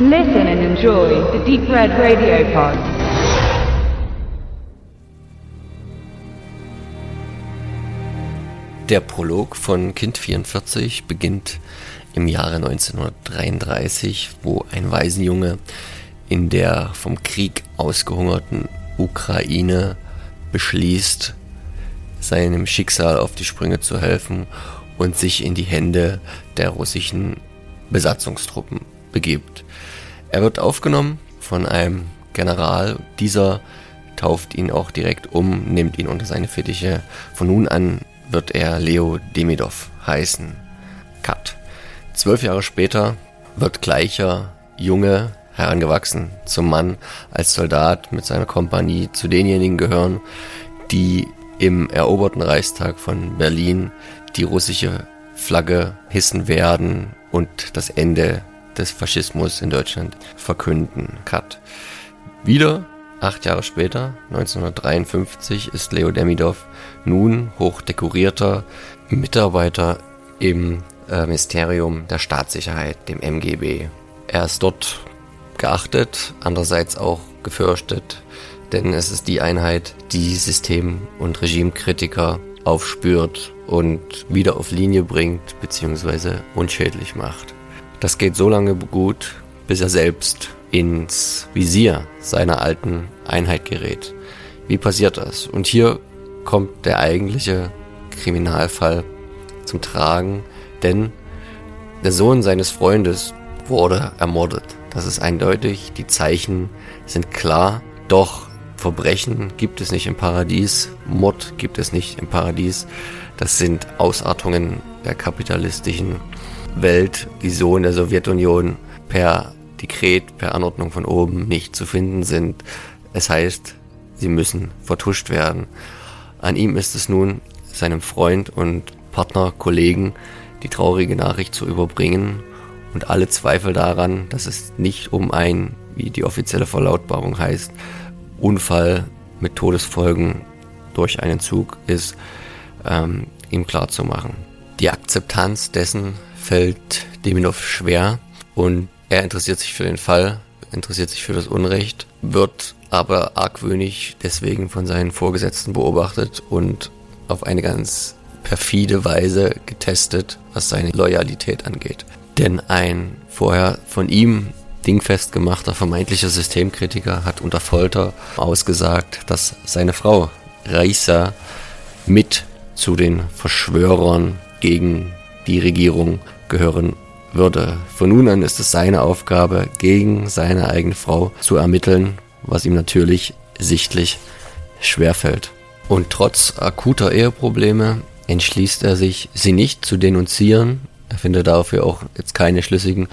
Listen and enjoy the Deep Red Radio Pod. Der Prolog von Kind 44 beginnt im Jahre 1933, wo ein Waisenjunge in der vom Krieg ausgehungerten Ukraine beschließt, seinem Schicksal auf die Sprünge zu helfen und sich in die Hände der russischen Besatzungstruppen begibt. Er wird aufgenommen von einem General. Dieser tauft ihn auch direkt um, nimmt ihn unter seine Fittiche. Von nun an wird er Leo Demidov heißen. Cut. Zwölf Jahre später wird gleicher Junge herangewachsen zum Mann als Soldat mit seiner Kompanie zu denjenigen gehören, die im eroberten Reichstag von Berlin die russische Flagge hissen werden und das Ende des Faschismus in Deutschland verkünden. Cut. Wieder acht Jahre später, 1953, ist Leo Demidov nun hochdekorierter Mitarbeiter im äh, Ministerium der Staatssicherheit, dem MGB. Er ist dort geachtet, andererseits auch gefürchtet, denn es ist die Einheit, die System- und Regimekritiker aufspürt und wieder auf Linie bringt bzw. unschädlich macht. Das geht so lange gut, bis er selbst ins Visier seiner alten Einheit gerät. Wie passiert das? Und hier kommt der eigentliche Kriminalfall zum Tragen, denn der Sohn seines Freundes wurde ermordet. Das ist eindeutig, die Zeichen sind klar, doch Verbrechen gibt es nicht im Paradies, Mord gibt es nicht im Paradies. Das sind Ausartungen der kapitalistischen Welt, die so in der Sowjetunion per Dekret, per Anordnung von oben nicht zu finden sind. Es heißt, sie müssen vertuscht werden. An ihm ist es nun, seinem Freund und Partner, Kollegen, die traurige Nachricht zu überbringen und alle Zweifel daran, dass es nicht um ein, wie die offizielle Verlautbarung heißt, Unfall mit Todesfolgen durch einen Zug ist, ähm, ihm klar zu machen. Die Akzeptanz dessen fällt Deminov schwer und er interessiert sich für den Fall, interessiert sich für das Unrecht, wird aber argwöhnig deswegen von seinen Vorgesetzten beobachtet und auf eine ganz perfide Weise getestet, was seine Loyalität angeht. Denn ein vorher von ihm dingfest gemachter vermeintlicher Systemkritiker hat unter Folter ausgesagt, dass seine Frau Raisa mit zu den Verschwörern gegen die Regierung gehören würde. Von nun an ist es seine Aufgabe, gegen seine eigene Frau zu ermitteln, was ihm natürlich sichtlich schwerfällt. Und trotz akuter Eheprobleme entschließt er sich, sie nicht zu denunzieren. Er findet dafür auch jetzt keine schlüssigen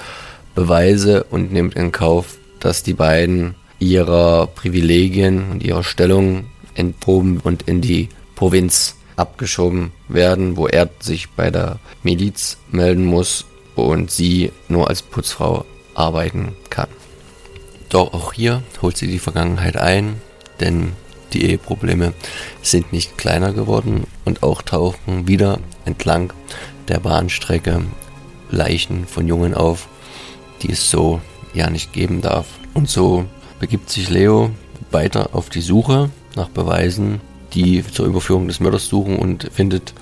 Beweise und nimmt in Kauf, dass die beiden ihrer Privilegien und ihrer Stellung entproben und in die Provinz abgeschoben werden, wo er sich bei der Miliz melden muss und sie nur als Putzfrau arbeiten kann. Doch auch hier holt sie die Vergangenheit ein, denn die Eheprobleme sind nicht kleiner geworden und auch tauchen wieder entlang der Bahnstrecke Leichen von Jungen auf, die es so ja nicht geben darf. Und so begibt sich Leo weiter auf die Suche nach Beweisen, die zur Überführung des Mörders suchen und findet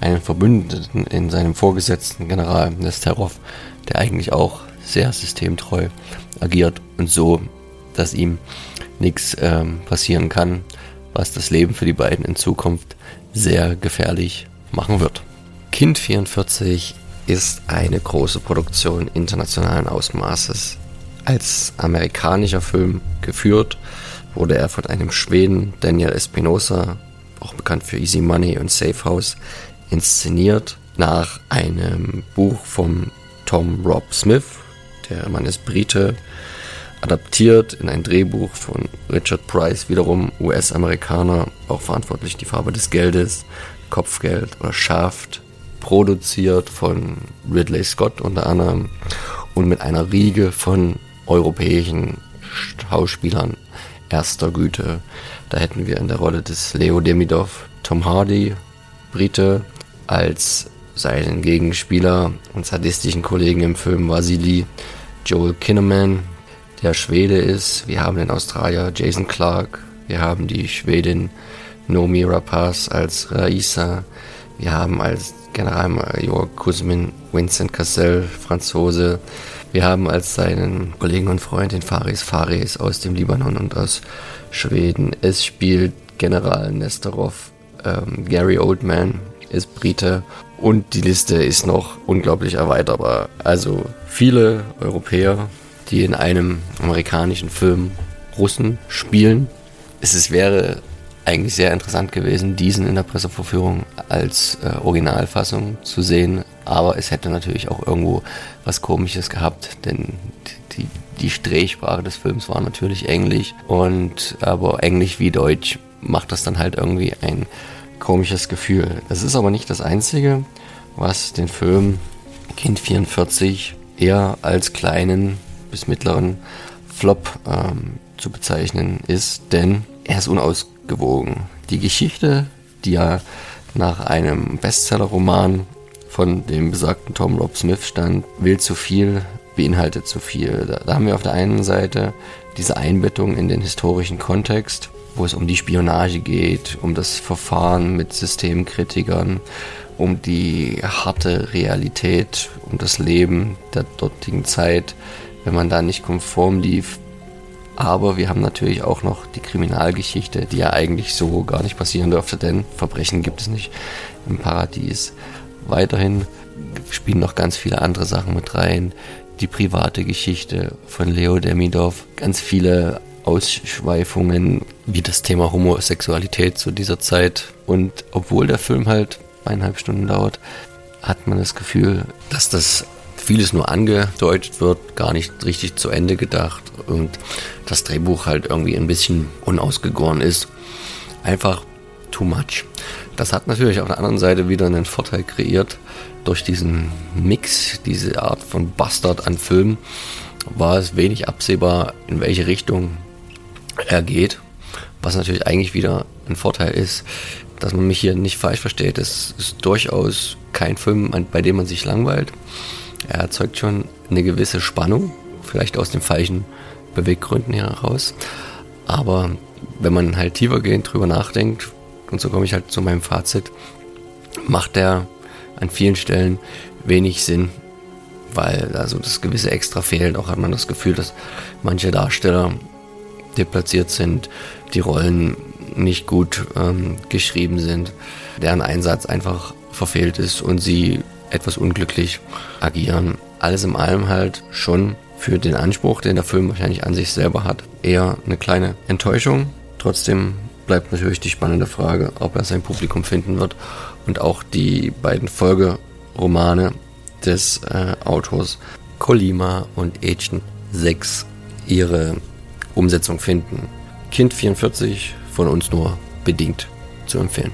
einen Verbündeten in seinem Vorgesetzten General Nesterov, der eigentlich auch sehr systemtreu agiert und so, dass ihm nichts ähm, passieren kann, was das Leben für die beiden in Zukunft sehr gefährlich machen wird. Kind 44 ist eine große Produktion internationalen Ausmaßes. Als amerikanischer Film geführt wurde er von einem Schweden, Daniel Espinosa, auch bekannt für Easy Money und Safe House, inszeniert nach einem Buch von Tom Rob Smith. Der Mann ist Brite, adaptiert in ein Drehbuch von Richard Price, wiederum US-Amerikaner, auch verantwortlich die Farbe des Geldes, Kopfgeld oder Shaft, produziert von Ridley Scott unter anderem und mit einer Riege von europäischen Schauspielern erster Güte. Da hätten wir in der Rolle des Leo Demidov Tom Hardy, Brite, als seinen Gegenspieler und sadistischen Kollegen im Film Vasily Joel Kinnaman, der Schwede ist. Wir haben den Australier Jason Clark. Wir haben die Schwedin Nomi Rapaz als Raisa. Wir haben als Generalmajor Kuzmin Vincent Cassel, Franzose. Wir haben als seinen Kollegen und Freund den Faris Fares aus dem Libanon und aus Schweden. Es spielt General Nestorov, ähm, Gary Oldman ist Brite und die Liste ist noch unglaublich erweiterbar. Also viele Europäer, die in einem amerikanischen Film Russen spielen. Es ist, wäre eigentlich sehr interessant gewesen, diesen in der Pressevorführung als äh, Originalfassung zu sehen. Aber es hätte natürlich auch irgendwo was Komisches gehabt, denn die, die Drehsprache des Films war natürlich Englisch. Und aber Englisch wie Deutsch macht das dann halt irgendwie ein komisches Gefühl. Es ist aber nicht das Einzige, was den Film Kind 44 eher als kleinen bis mittleren Flop ähm, zu bezeichnen ist, denn er ist unausgewogen. Die Geschichte, die ja nach einem Bestseller-Roman von dem besagten Tom Rob Smith stand, will zu viel, beinhaltet zu viel. Da, da haben wir auf der einen Seite diese Einbettung in den historischen Kontext, wo es um die Spionage geht, um das Verfahren mit Systemkritikern, um die harte Realität, um das Leben der dortigen Zeit, wenn man da nicht konform lief. Aber wir haben natürlich auch noch die Kriminalgeschichte, die ja eigentlich so gar nicht passieren dürfte, denn Verbrechen gibt es nicht im Paradies weiterhin spielen noch ganz viele andere Sachen mit rein. Die private Geschichte von Leo Demidov, ganz viele Ausschweifungen, wie das Thema Homosexualität zu dieser Zeit. Und obwohl der Film halt eineinhalb Stunden dauert, hat man das Gefühl, dass das vieles nur angedeutet wird, gar nicht richtig zu Ende gedacht und das Drehbuch halt irgendwie ein bisschen unausgegoren ist. Einfach too much. Das hat natürlich auf der anderen Seite wieder einen Vorteil kreiert. Durch diesen Mix, diese Art von Bastard an Filmen, war es wenig absehbar, in welche Richtung er geht. Was natürlich eigentlich wieder ein Vorteil ist, dass man mich hier nicht falsch versteht. Es ist durchaus kein Film, bei dem man sich langweilt. Er erzeugt schon eine gewisse Spannung, vielleicht aus den falschen Beweggründen heraus. Aber wenn man halt tiefergehend drüber nachdenkt, und so komme ich halt zu meinem Fazit, macht der an vielen Stellen wenig Sinn, weil also das gewisse Extra fehlt. Auch hat man das Gefühl, dass manche Darsteller deplatziert sind, die Rollen nicht gut ähm, geschrieben sind, deren Einsatz einfach verfehlt ist und sie etwas unglücklich agieren. Alles in allem halt schon für den Anspruch, den der Film wahrscheinlich an sich selber hat, eher eine kleine Enttäuschung. Trotzdem bleibt natürlich die spannende Frage, ob er sein Publikum finden wird und auch die beiden Folgeromane des äh, Autors Kolima und Agent 6 ihre Umsetzung finden. Kind 44 von uns nur bedingt zu empfehlen.